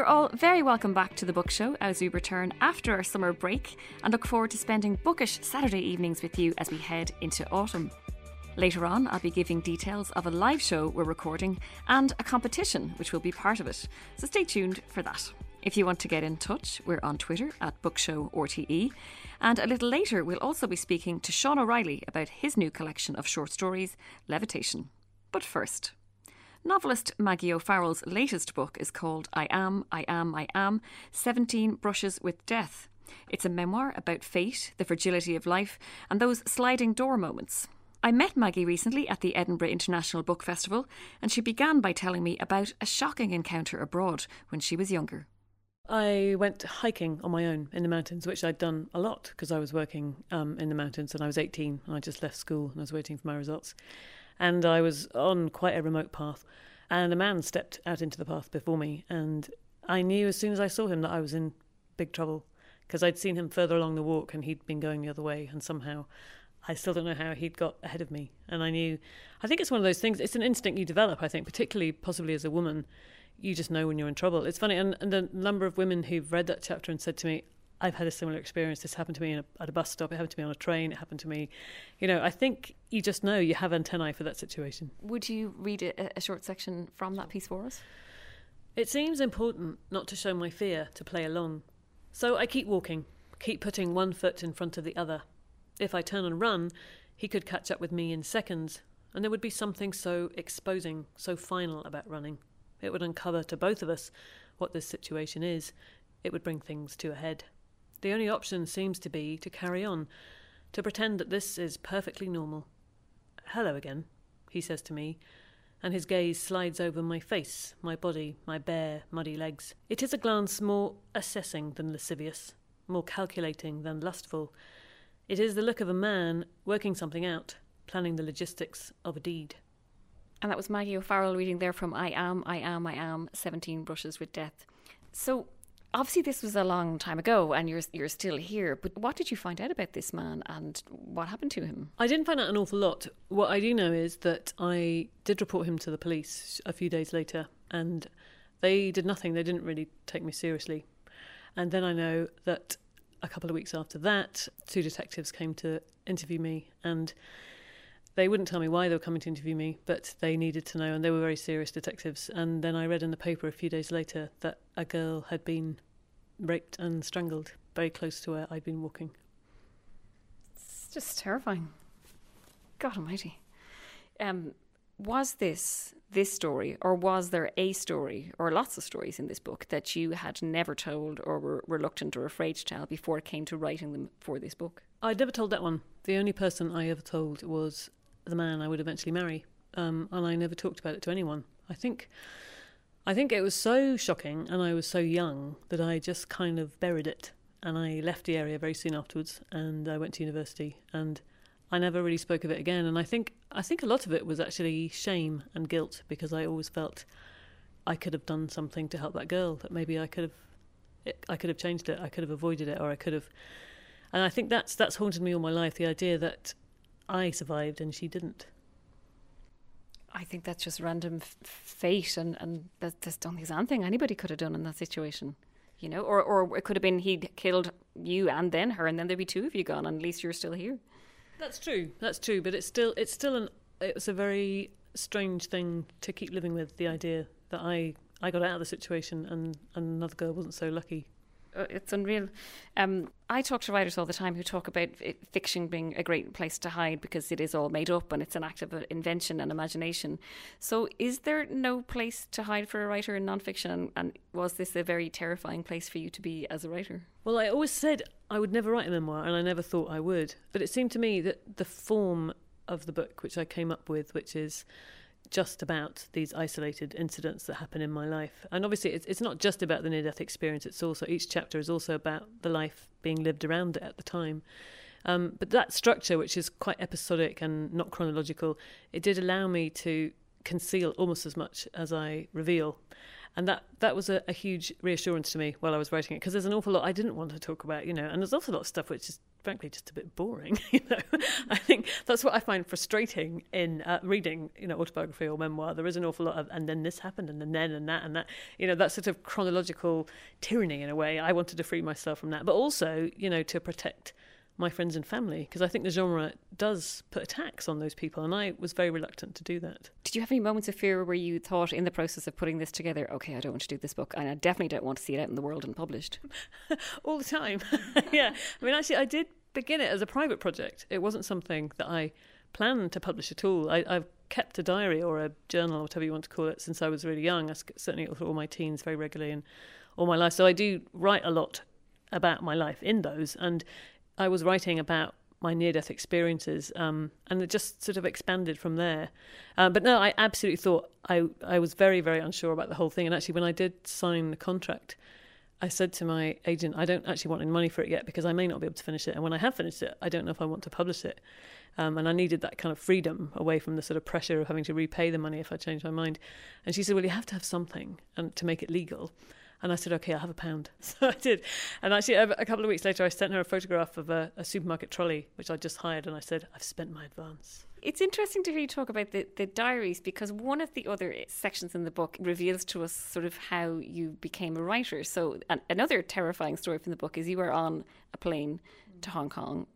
you're all very welcome back to the book show as we return after our summer break and look forward to spending bookish Saturday evenings with you as we head into autumn. Later on, I'll be giving details of a live show we're recording and a competition which will be part of it, so stay tuned for that. If you want to get in touch, we're on Twitter at BookshowRTE. And a little later, we'll also be speaking to Sean O'Reilly about his new collection of short stories, Levitation. But first, Novelist Maggie O'Farrell's latest book is called I Am, I Am, I Am 17 Brushes with Death. It's a memoir about fate, the fragility of life, and those sliding door moments. I met Maggie recently at the Edinburgh International Book Festival, and she began by telling me about a shocking encounter abroad when she was younger. I went hiking on my own in the mountains, which I'd done a lot because I was working um, in the mountains and I was 18 and I just left school and I was waiting for my results. And I was on quite a remote path, and a man stepped out into the path before me, and I knew as soon as I saw him that I was in big trouble because I'd seen him further along the walk and he'd been going the other way, and somehow I still don't know how he'd got ahead of me. And I knew, I think it's one of those things, it's an instinct you develop, I think, particularly possibly as a woman you just know when you're in trouble. It's funny, and, and the number of women who've read that chapter and said to me, I've had a similar experience. This happened to me a, at a bus stop. It happened to me on a train. It happened to me. You know, I think you just know you have antennae for that situation. Would you read a, a short section from that piece for us? It seems important not to show my fear, to play along. So I keep walking, keep putting one foot in front of the other. If I turn and run, he could catch up with me in seconds, and there would be something so exposing, so final about running. It would uncover to both of us what this situation is. It would bring things to a head. The only option seems to be to carry on, to pretend that this is perfectly normal. Hello again, he says to me, and his gaze slides over my face, my body, my bare, muddy legs. It is a glance more assessing than lascivious, more calculating than lustful. It is the look of a man working something out, planning the logistics of a deed. And that was Maggie O'Farrell reading there from I Am, I Am, I Am 17 Brushes with Death. So, obviously, this was a long time ago and you're, you're still here, but what did you find out about this man and what happened to him? I didn't find out an awful lot. What I do know is that I did report him to the police a few days later and they did nothing. They didn't really take me seriously. And then I know that a couple of weeks after that, two detectives came to interview me and they wouldn't tell me why they were coming to interview me, but they needed to know, and they were very serious detectives. And then I read in the paper a few days later that a girl had been raped and strangled very close to where I'd been walking. It's just terrifying. God Almighty. Um, was this this story, or was there a story, or lots of stories in this book that you had never told, or were reluctant or afraid to tell before it came to writing them for this book? I'd never told that one. The only person I ever told was the man I would eventually marry, um, and I never talked about it to anyone. I think, I think it was so shocking, and I was so young that I just kind of buried it, and I left the area very soon afterwards, and I went to university, and I never really spoke of it again. And I think, I think a lot of it was actually shame and guilt because I always felt I could have done something to help that girl. That maybe I could have, I could have changed it, I could have avoided it, or I could have. And I think that's that's haunted me all my life. The idea that I survived and she didn't. I think that's just random f- fate, and and that, that's don't think anything anybody could have done in that situation, you know. Or or it could have been he'd killed you and then her, and then there'd be two of you gone, and at least you're still here. That's true. That's true. But it's still it's still an it was a very strange thing to keep living with the idea that I I got out of the situation and, and another girl wasn't so lucky it's unreal. Um, I talk to writers all the time who talk about fiction being a great place to hide because it is all made up and it's an act of uh, invention and imagination. So, is there no place to hide for a writer in nonfiction? And, and was this a very terrifying place for you to be as a writer? Well, I always said I would never write a memoir, and I never thought I would. But it seemed to me that the form of the book, which I came up with, which is just about these isolated incidents that happen in my life. And obviously, it's, it's not just about the near death experience, it's also, each chapter is also about the life being lived around it at the time. Um, but that structure, which is quite episodic and not chronological, it did allow me to conceal almost as much as I reveal. And that that was a, a huge reassurance to me while I was writing it because there's an awful lot I didn't want to talk about, you know, and there's also a lot of stuff which is frankly just a bit boring. You know, I think that's what I find frustrating in uh, reading, you know, autobiography or memoir. There is an awful lot of, and then this happened, and then then and that and that. You know, that sort of chronological tyranny in a way. I wanted to free myself from that, but also, you know, to protect my friends and family because I think the genre does put a tax on those people, and I was very reluctant to do that. Did you have any moments of fear where you thought, in the process of putting this together, okay, I don't want to do this book, and I definitely don't want to see it out in the world and published? All the time. yeah. I mean, actually, I did begin it as a private project. It wasn't something that I planned to publish at all. I, have kept a diary or a journal, or whatever you want to call it, since I was really young. I certainly all my teens very regularly and all my life. So I do write a lot about my life in those. And I was writing about my near death experiences, um, and it just sort of expanded from there. Uh, but no, I absolutely thought I I was very very unsure about the whole thing. And actually, when I did sign the contract, I said to my agent, I don't actually want any money for it yet because I may not be able to finish it. And when I have finished it, I don't know if I want to publish it. Um, and I needed that kind of freedom away from the sort of pressure of having to repay the money if I changed my mind. And she said, Well, you have to have something and to make it legal. And I said, okay, I'll have a pound. So I did. And actually, a couple of weeks later, I sent her a photograph of a, a supermarket trolley, which I just hired. And I said, I've spent my advance. It's interesting to hear you talk about the, the diaries because one of the other sections in the book reveals to us sort of how you became a writer. So, an, another terrifying story from the book is you were on a plane to Hong Kong.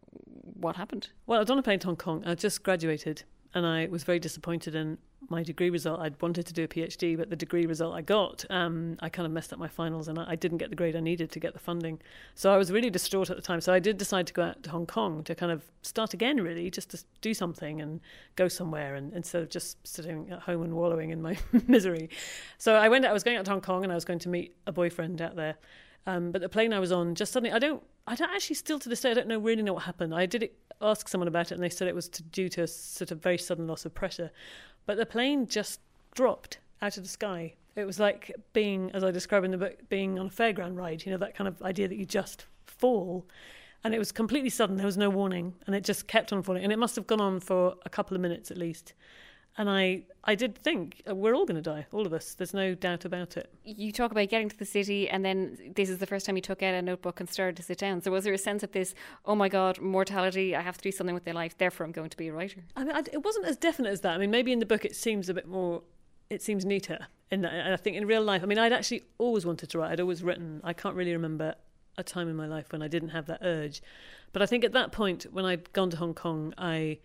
What happened? Well, I was on a plane to Hong Kong. I just graduated and I was very disappointed in my degree result. I'd wanted to do a PhD, but the degree result I got, um, I kind of messed up my finals and I, I, didn't get the grade I needed to get the funding. So I was really distraught at the time. So I did decide to go out to Hong Kong to kind of start again, really, just to do something and go somewhere and instead of just sitting at home and wallowing in my misery. So I went. I was going out to Hong Kong and I was going to meet a boyfriend out there. Um, but the plane I was on just suddenly, I don't, I don't actually still to this day, I don't know really know what happened. I did ask someone about it, and they said it was to, due to a sort of very sudden loss of pressure. But the plane just dropped out of the sky. It was like being, as I describe in the book, being on a fairground ride. You know that kind of idea that you just fall, and it was completely sudden. There was no warning, and it just kept on falling. And it must have gone on for a couple of minutes at least. And I, I did think uh, we're all going to die, all of us. There's no doubt about it. You talk about getting to the city, and then this is the first time you took out a notebook and started to sit down. So was there a sense of this? Oh my God, mortality! I have to do something with their life. Therefore, I'm going to be a writer. I mean, I, it wasn't as definite as that. I mean, maybe in the book it seems a bit more. It seems neater. In that, I think in real life, I mean, I'd actually always wanted to write. I'd always written. I can't really remember a time in my life when I didn't have that urge. But I think at that point, when I'd gone to Hong Kong, I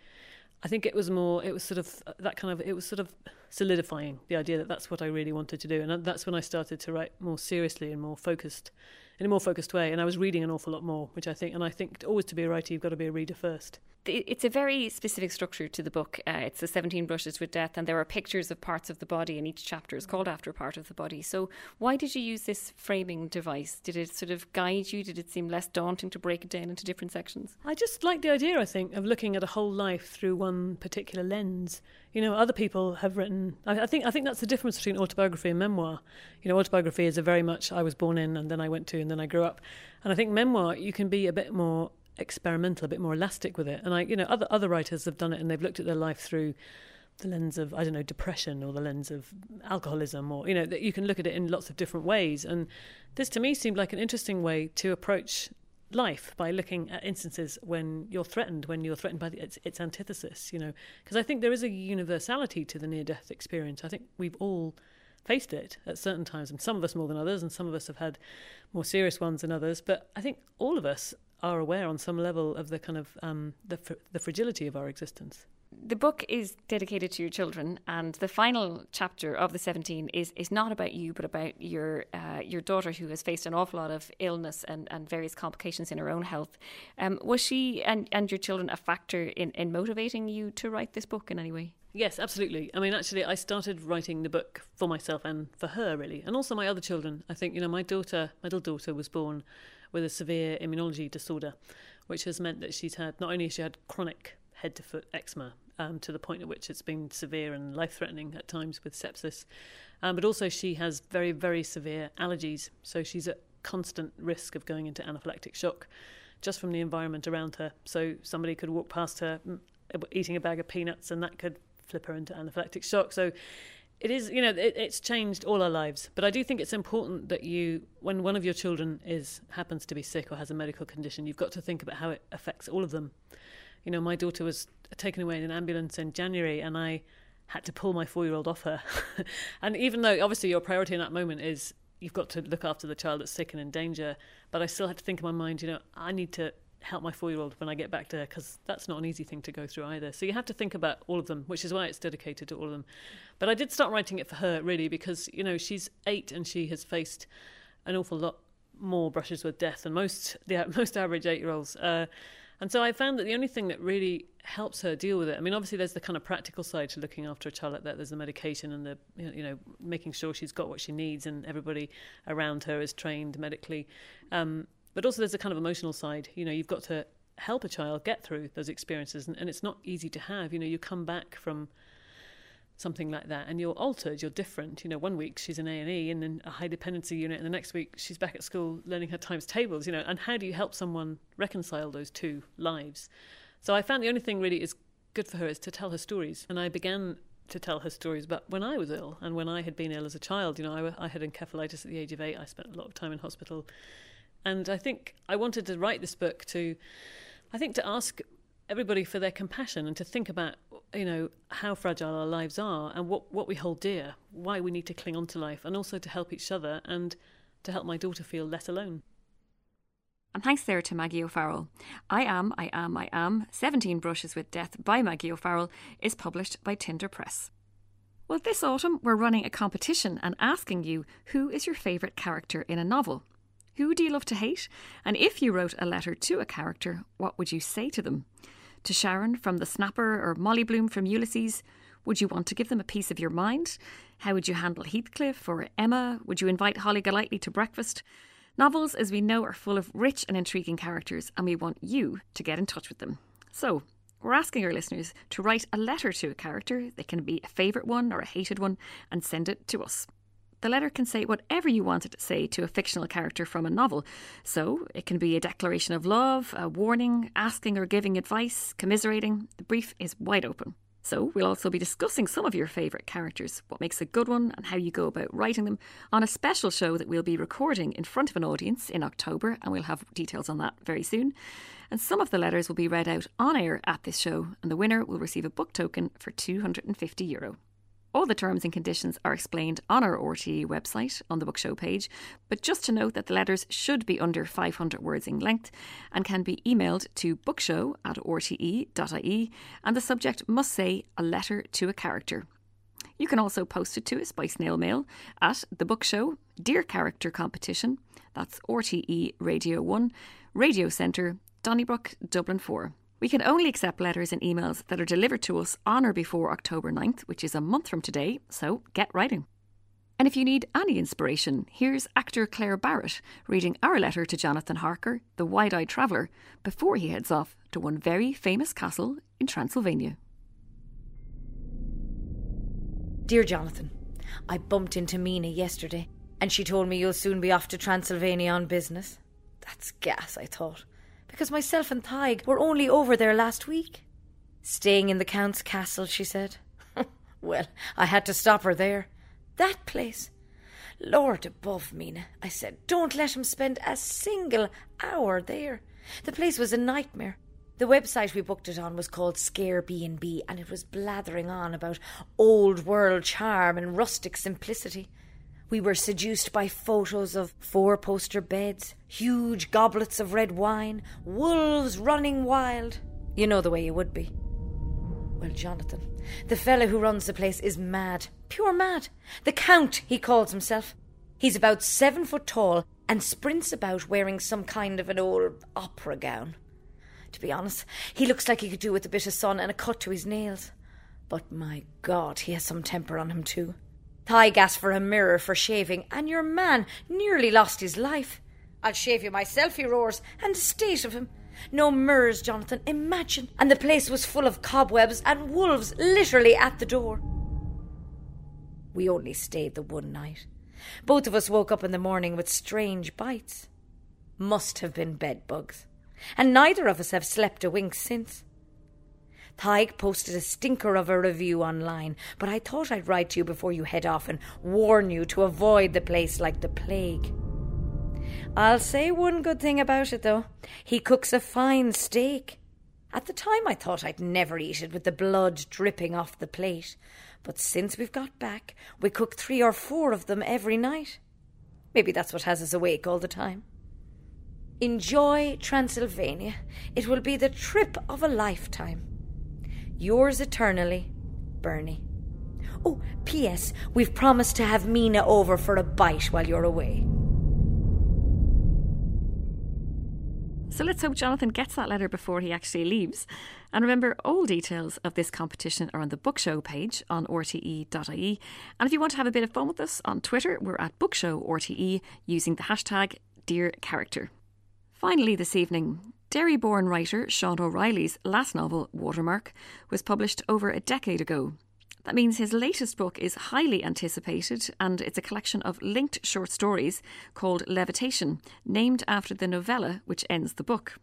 I think it was more, it was sort of uh, that kind of, it was sort of solidifying the idea that that's what I really wanted to do. And that's when I started to write more seriously and more focused, in a more focused way. And I was reading an awful lot more, which I think, and I think always to be a writer, you've got to be a reader first it's a very specific structure to the book. Uh, it's the 17 Brushes with Death, and there are pictures of parts of the body, and each chapter is called after a part of the body. So, why did you use this framing device? Did it sort of guide you? Did it seem less daunting to break it down into different sections? I just like the idea, I think, of looking at a whole life through one particular lens. You know, other people have written. I, I think I think that's the difference between autobiography and memoir. You know, autobiography is a very much I was born in, and then I went to, and then I grew up. And I think memoir, you can be a bit more experimental, a bit more elastic with it. And I, you know, other other writers have done it, and they've looked at their life through the lens of I don't know depression or the lens of alcoholism, or you know, that you can look at it in lots of different ways. And this, to me, seemed like an interesting way to approach life by looking at instances when you're threatened, when you're threatened by the, its, its antithesis. You know, because I think there is a universality to the near-death experience. I think we've all faced it at certain times, and some of us more than others, and some of us have had more serious ones than others. But I think all of us are aware on some level of the kind of um, the fr- the fragility of our existence. The book is dedicated to your children, and the final chapter of the seventeen is is not about you, but about your uh, your daughter who has faced an awful lot of illness and, and various complications in her own health. Um, was she and, and your children a factor in, in motivating you to write this book in any way? Yes, absolutely. I mean, actually, I started writing the book for myself and for her, really, and also my other children. I think, you know, my daughter, my little daughter, was born with a severe immunology disorder, which has meant that she's had not only has she had chronic head to foot eczema um, to the point at which it's been severe and life threatening at times with sepsis, um, but also she has very, very severe allergies. So she's at constant risk of going into anaphylactic shock just from the environment around her. So somebody could walk past her mm, eating a bag of peanuts and that could flip her into anaphylactic shock. So it is you know it, it's changed all our lives but i do think it's important that you when one of your children is happens to be sick or has a medical condition you've got to think about how it affects all of them you know my daughter was taken away in an ambulance in january and i had to pull my four year old off her and even though obviously your priority in that moment is you've got to look after the child that's sick and in danger but i still had to think in my mind you know i need to help my four year old when I get back to her because that's not an easy thing to go through either. So you have to think about all of them, which is why it's dedicated to all of them. But I did start writing it for her really because, you know, she's eight and she has faced an awful lot more brushes with death than most the most average eight year olds. Uh, and so I found that the only thing that really helps her deal with it, I mean, obviously there's the kind of practical side to looking after a child like that. There's the medication and the, you know, making sure she's got what she needs and everybody around her is trained medically. Um, but also, there's a kind of emotional side. You know, you've got to help a child get through those experiences, and, and it's not easy to have. You know, you come back from something like that and you're altered you're different. You know one week she's in a&e and in a high dependency unit and the next week she's back at school learning her times tables you know. And how do you help someone reconcile those two lives? So i found the only thing really is good for her is to tell her stories and i began to tell her stories about when i was ill and when i had been ill as a child you know i, I had encephalitis at the age of eight. I spent a lot of time in hospital. And I think I wanted to write this book to, I think, to ask everybody for their compassion and to think about, you know, how fragile our lives are and what, what we hold dear, why we need to cling on to life, and also to help each other and to help my daughter feel less alone. And thanks there to Maggie O'Farrell. I Am, I Am, I Am 17 Brushes with Death by Maggie O'Farrell is published by Tinder Press. Well, this autumn we're running a competition and asking you who is your favourite character in a novel. Who do you love to hate? And if you wrote a letter to a character, what would you say to them? To Sharon from The Snapper or Molly Bloom from Ulysses? Would you want to give them a piece of your mind? How would you handle Heathcliff or Emma? Would you invite Holly Golightly to breakfast? Novels, as we know, are full of rich and intriguing characters, and we want you to get in touch with them. So, we're asking our listeners to write a letter to a character. They can be a favourite one or a hated one, and send it to us. The letter can say whatever you want it to say to a fictional character from a novel. So it can be a declaration of love, a warning, asking or giving advice, commiserating. The brief is wide open. So, we'll also be discussing some of your favourite characters, what makes a good one, and how you go about writing them on a special show that we'll be recording in front of an audience in October, and we'll have details on that very soon. And some of the letters will be read out on air at this show, and the winner will receive a book token for €250. Euro. All the terms and conditions are explained on our RTE website on the Bookshow page, but just to note that the letters should be under 500 words in length and can be emailed to bookshow at rte.ie, and the subject must say a letter to a character. You can also post it to us by snail mail at the Bookshow Dear Character Competition. That's RTE Radio 1, Radio Centre, Donnybrook, Dublin 4. We can only accept letters and emails that are delivered to us on or before October 9th, which is a month from today, so get writing. And if you need any inspiration, here's actor Claire Barrett reading our letter to Jonathan Harker, the wide eyed traveller, before he heads off to one very famous castle in Transylvania. Dear Jonathan, I bumped into Mina yesterday, and she told me you'll soon be off to Transylvania on business. That's gas, I thought because myself and Tig were only over there last week. Staying in the Count's castle, she said. well, I had to stop her there. That place. Lord above, Mina, I said, don't let him spend a single hour there. The place was a nightmare. The website we booked it on was called Scare B&B and it was blathering on about old world charm and rustic simplicity. We were seduced by photos of four poster beds, huge goblets of red wine, wolves running wild. You know the way you would be. Well, Jonathan, the fellow who runs the place is mad. Pure mad. The Count, he calls himself. He's about seven foot tall and sprints about wearing some kind of an old opera gown. To be honest, he looks like he could do with a bit of sun and a cut to his nails. But my God, he has some temper on him, too thigh gas for a mirror for shaving, and your man nearly lost his life. I'll shave you myself, he roars, and the state of him. No mirrors, Jonathan, imagine. And the place was full of cobwebs and wolves literally at the door. We only stayed the one night. Both of us woke up in the morning with strange bites. Must have been bed bugs. And neither of us have slept a wink since. Tig posted a stinker of a review online, but I thought I'd write to you before you head off and warn you to avoid the place like the plague. I'll say one good thing about it, though. He cooks a fine steak. At the time, I thought I'd never eat it with the blood dripping off the plate. But since we've got back, we cook three or four of them every night. Maybe that's what has us awake all the time. Enjoy Transylvania. It will be the trip of a lifetime. Yours eternally, Bernie. Oh, P.S. We've promised to have Mina over for a bite while you're away. So let's hope Jonathan gets that letter before he actually leaves. And remember, all details of this competition are on the Bookshow page on rte.ie. And if you want to have a bit of fun with us on Twitter, we're at BookshowRTE using the hashtag Dear Character. Finally, this evening, Derry born writer Sean O'Reilly's last novel, Watermark, was published over a decade ago. That means his latest book is highly anticipated and it's a collection of linked short stories called Levitation, named after the novella which ends the book.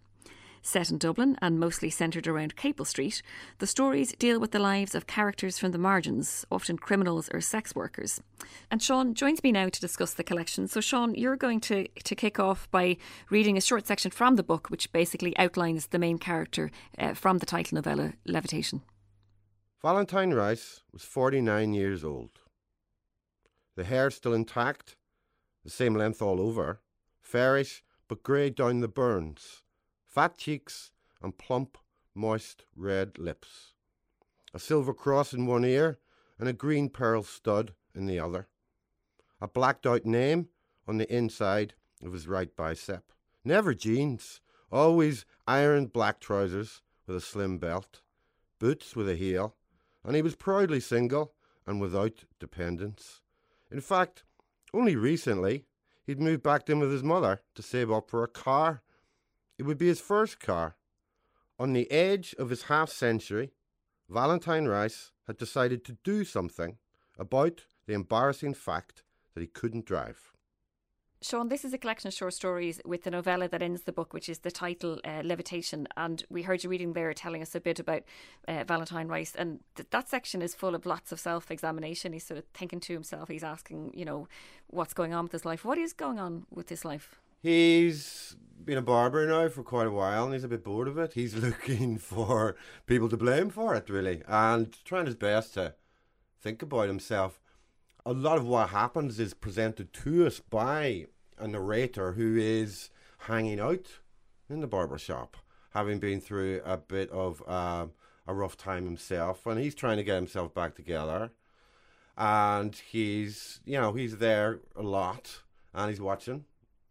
Set in Dublin and mostly centred around Capel Street, the stories deal with the lives of characters from the margins, often criminals or sex workers. And Sean joins me now to discuss the collection. So, Sean, you're going to, to kick off by reading a short section from the book, which basically outlines the main character uh, from the title novella, Levitation. Valentine Rice was 49 years old. The hair still intact, the same length all over, fairish but grey down the burns fat cheeks, and plump, moist red lips. A silver cross in one ear and a green pearl stud in the other. A blacked out name on the inside of his right bicep. Never jeans, always ironed black trousers with a slim belt, boots with a heel, and he was proudly single and without dependents. In fact, only recently he'd moved back in with his mother to save up for a car it would be his first car. On the edge of his half century, Valentine Rice had decided to do something about the embarrassing fact that he couldn't drive. Sean, this is a collection of short stories with the novella that ends the book, which is the title uh, Levitation. And we heard you reading there telling us a bit about uh, Valentine Rice. And th- that section is full of lots of self examination. He's sort of thinking to himself, he's asking, you know, what's going on with his life? What is going on with his life? He's been a barber now for quite a while and he's a bit bored of it. He's looking for people to blame for it, really, and trying his best to think about himself. A lot of what happens is presented to us by a narrator who is hanging out in the barber shop, having been through a bit of uh, a rough time himself, and he's trying to get himself back together. And he's, you know, he's there a lot, and he's watching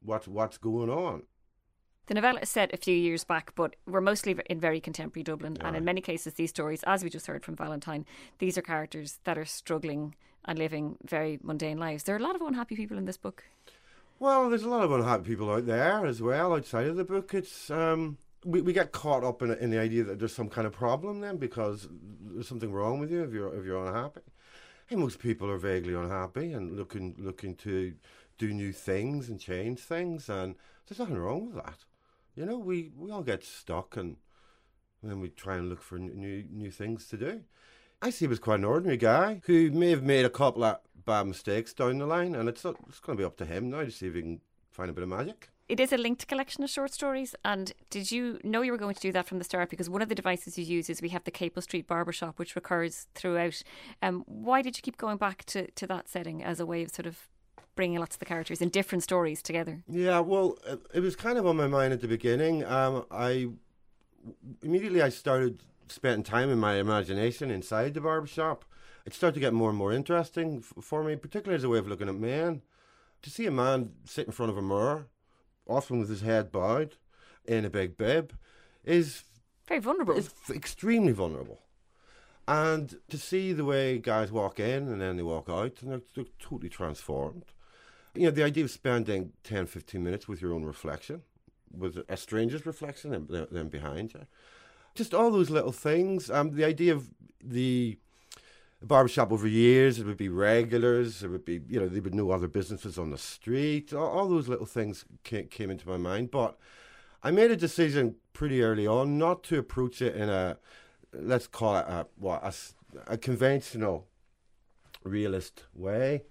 what what's going on. The novella is set a few years back, but we're mostly in very contemporary Dublin. And in many cases, these stories, as we just heard from Valentine, these are characters that are struggling and living very mundane lives. There are a lot of unhappy people in this book. Well, there's a lot of unhappy people out there as well outside of the book. It's um, we, we get caught up in, in the idea that there's some kind of problem then because there's something wrong with you if you're if you're unhappy. Hey, most people are vaguely unhappy and looking looking to do new things and change things, and there's nothing wrong with that. You know, we, we all get stuck, and then we try and look for new new things to do. I see him as quite an ordinary guy who may have made a couple of bad mistakes down the line, and it's it's going to be up to him now to see if he can find a bit of magic. It is a linked collection of short stories. And did you know you were going to do that from the start? Because one of the devices you use is we have the Capel Street Barbershop, which recurs throughout. Um, why did you keep going back to, to that setting as a way of sort of bringing lots of the characters in different stories together? Yeah, well, it was kind of on my mind at the beginning. Um, I immediately I started spending time in my imagination inside the barbershop. It started to get more and more interesting f- for me, particularly as a way of looking at men. To see a man sit in front of a mirror, often with his head bowed, in a big bib, is very vulnerable. Is extremely vulnerable. And to see the way guys walk in and then they walk out and they're, they're totally transformed you know, the idea of spending 10, 15 minutes with your own reflection, with a stranger's reflection, and then behind you. Just all those little things. Um, the idea of the barbershop over years, it would be regulars, it would be, you know, there would no other businesses on the street. All, all those little things came, came into my mind. But I made a decision pretty early on not to approach it in a let's call it a what a, a conventional realist way.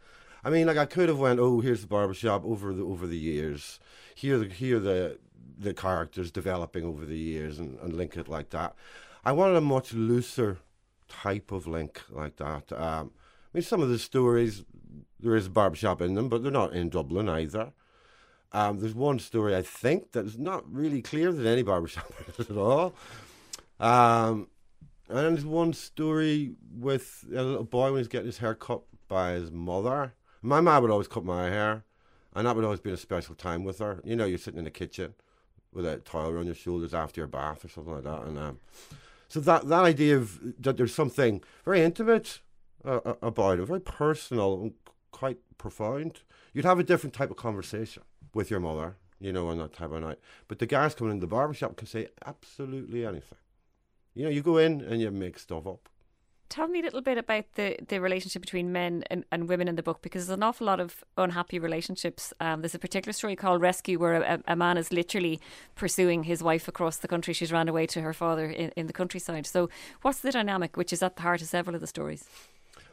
I mean, like I could have went, oh, here's the barbershop over the over the years. Here, the here the the characters developing over the years, and, and link it like that. I wanted a much looser type of link like that. Um, I mean, some of the stories there is a barbershop in them, but they're not in Dublin either. Um, there's one story I think that's not really clear that any barbershop is at all. Um, and there's one story with a little boy when he's getting his hair cut by his mother. My mom would always cut my hair, and that would always be a special time with her. You know, you're sitting in the kitchen with a towel around your shoulders after your bath or something like that, and um, so that that idea of that there's something very intimate uh, uh, about it, very personal and quite profound. You'd have a different type of conversation with your mother, you know, on that type of night. But the guys coming in the barbershop can say absolutely anything. You know, you go in and you make stuff up. Tell me a little bit about the, the relationship between men and, and women in the book because there's an awful lot of unhappy relationships. Um, there's a particular story called Rescue where a, a man is literally pursuing his wife across the country. She's ran away to her father in, in the countryside. So, what's the dynamic which is at the heart of several of the stories?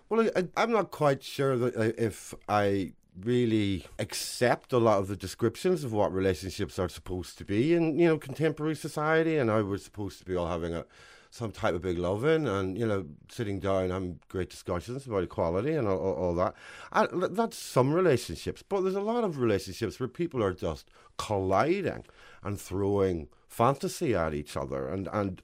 Well, I, I'm not quite sure that if I really accept a lot of the descriptions of what relationships are supposed to be in you know contemporary society, and how we're supposed to be all having a some type of big loving and you know sitting down having great discussions about equality and all, all, all that. I, that's some relationships, but there's a lot of relationships where people are just colliding and throwing fantasy at each other and and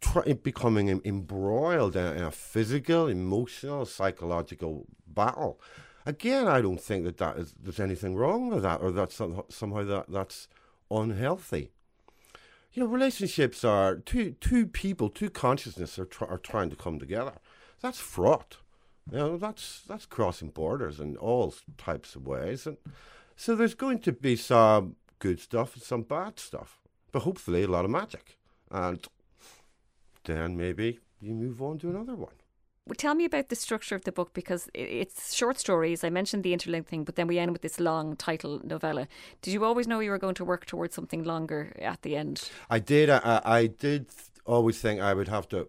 try, becoming embroiled in, a physical, emotional, psychological battle. Again, I don't think that, that is, there's anything wrong with that, or that some, somehow that that's unhealthy. You know, relationships are two two people, two consciousness are tr- are trying to come together. That's fraught. You know, that's that's crossing borders in all types of ways, and so there's going to be some good stuff and some bad stuff, but hopefully a lot of magic, and then maybe you move on to another one. Tell me about the structure of the book because it's short stories. I mentioned the interlinked thing, but then we end with this long title novella. Did you always know you were going to work towards something longer at the end? I did. I, I did always think I would have to,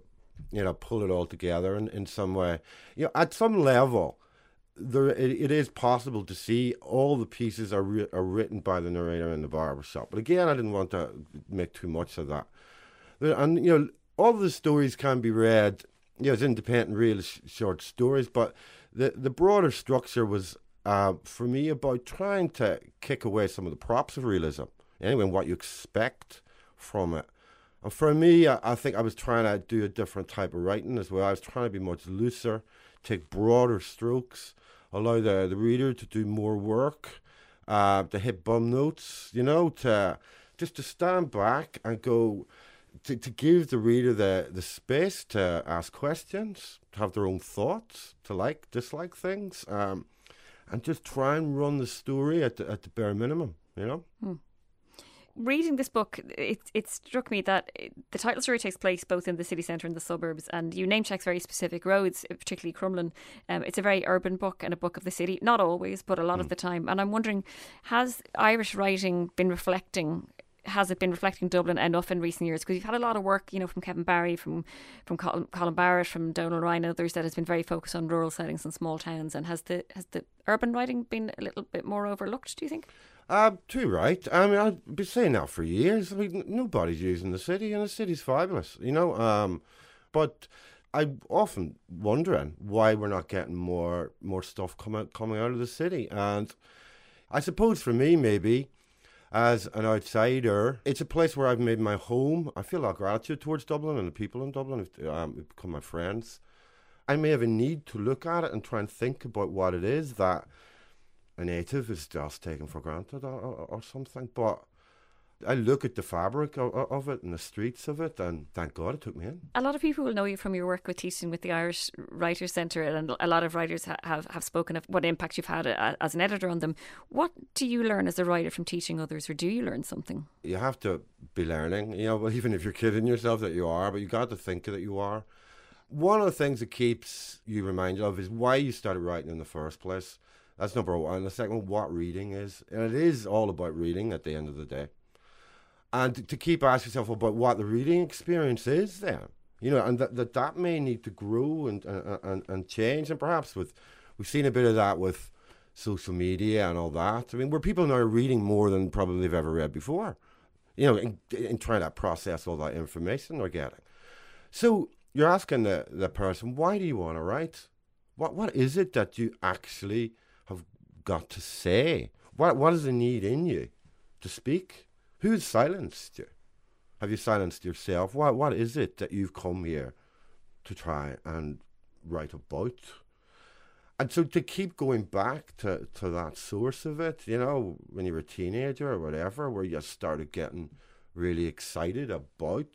you know, pull it all together in, in some way. You know, at some level, there it, it is possible to see all the pieces are ri- are written by the narrator in the barber shop. But again, I didn't want to make too much of that. And you know, all the stories can be read, you know, as independent, real sh- short stories. But the the broader structure was uh, for me about trying to kick away some of the props of realism. Anyway, what you expect from it. And for me, I, I think I was trying to do a different type of writing as well. I was trying to be much looser, take broader strokes, allow the, the reader to do more work, uh, to hit bum notes, you know, to just to stand back and go, to, to give the reader the, the space to ask questions, to have their own thoughts, to like, dislike things, um, and just try and run the story at the, at the bare minimum, you know? Reading this book, it, it struck me that the title story takes place both in the city centre and the suburbs, and you name checks very specific roads, particularly Crumlin. Um, it's a very urban book and a book of the city, not always, but a lot of the time. And I'm wondering, has Irish writing been reflecting? Has it been reflecting Dublin enough in recent years? Because you've had a lot of work, you know, from Kevin Barry, from from Colin, Colin Barrett, from Donal Ryan, and others that has been very focused on rural settings and small towns. And has the has the urban writing been a little bit more overlooked? Do you think? Uh, too right. I mean, I've been saying that for years. I mean, nobody's using the city, and the city's fabulous, you know. Um, but I'm often wondering why we're not getting more more stuff coming coming out of the city. And I suppose for me, maybe as an outsider, it's a place where I've made my home. I feel a gratitude towards Dublin and the people in Dublin who've, um, become my friends. I may have a need to look at it and try and think about what it is that a native is just taken for granted or, or, or something. But I look at the fabric of, of it and the streets of it, and thank God it took me in. A lot of people will know you from your work with teaching with the Irish Writers Centre, and a lot of writers ha- have, have spoken of what impact you've had a, as an editor on them. What do you learn as a writer from teaching others, or do you learn something? You have to be learning, you know, well, even if you're kidding yourself that you are, but you got to think that you are. One of the things that keeps you reminded of is why you started writing in the first place. That's number one. The second one, what reading is. And it is all about reading at the end of the day. And to keep asking yourself about what the reading experience is then. You know, and that that, that may need to grow and, and and change, and perhaps with we've seen a bit of that with social media and all that. I mean, where people now are reading more than probably they've ever read before. You know, in, in trying to process all that information they're getting. So you're asking the, the person, why do you want to write? What what is it that you actually have got to say? What what is the need in you to speak? Who's silenced you? Have you silenced yourself? What what is it that you've come here to try and write about? And so to keep going back to, to that source of it, you know, when you were a teenager or whatever, where you started getting really excited about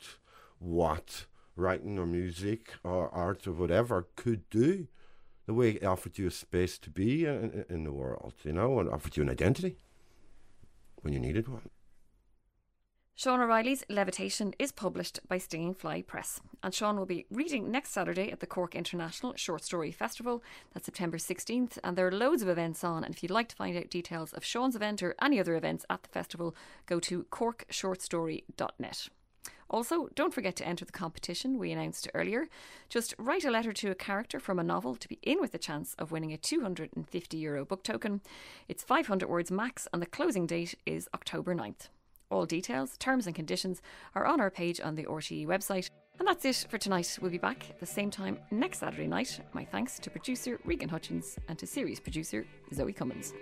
what writing or music or art or whatever could do, the way it offered you a space to be in, in the world, you know, and offered you an identity when you needed one. Sean O'Reilly's Levitation is published by Stinging Fly Press, and Sean will be reading next Saturday at the Cork International Short Story Festival. That's September 16th, and there are loads of events on. And if you'd like to find out details of Sean's event or any other events at the festival, go to corkshortstory.net. Also, don't forget to enter the competition we announced earlier. Just write a letter to a character from a novel to be in with the chance of winning a 250 euro book token. It's 500 words max, and the closing date is October 9th. All details, terms, and conditions are on our page on the RTE website. And that's it for tonight. We'll be back at the same time next Saturday night. My thanks to producer Regan Hutchins and to series producer Zoe Cummins.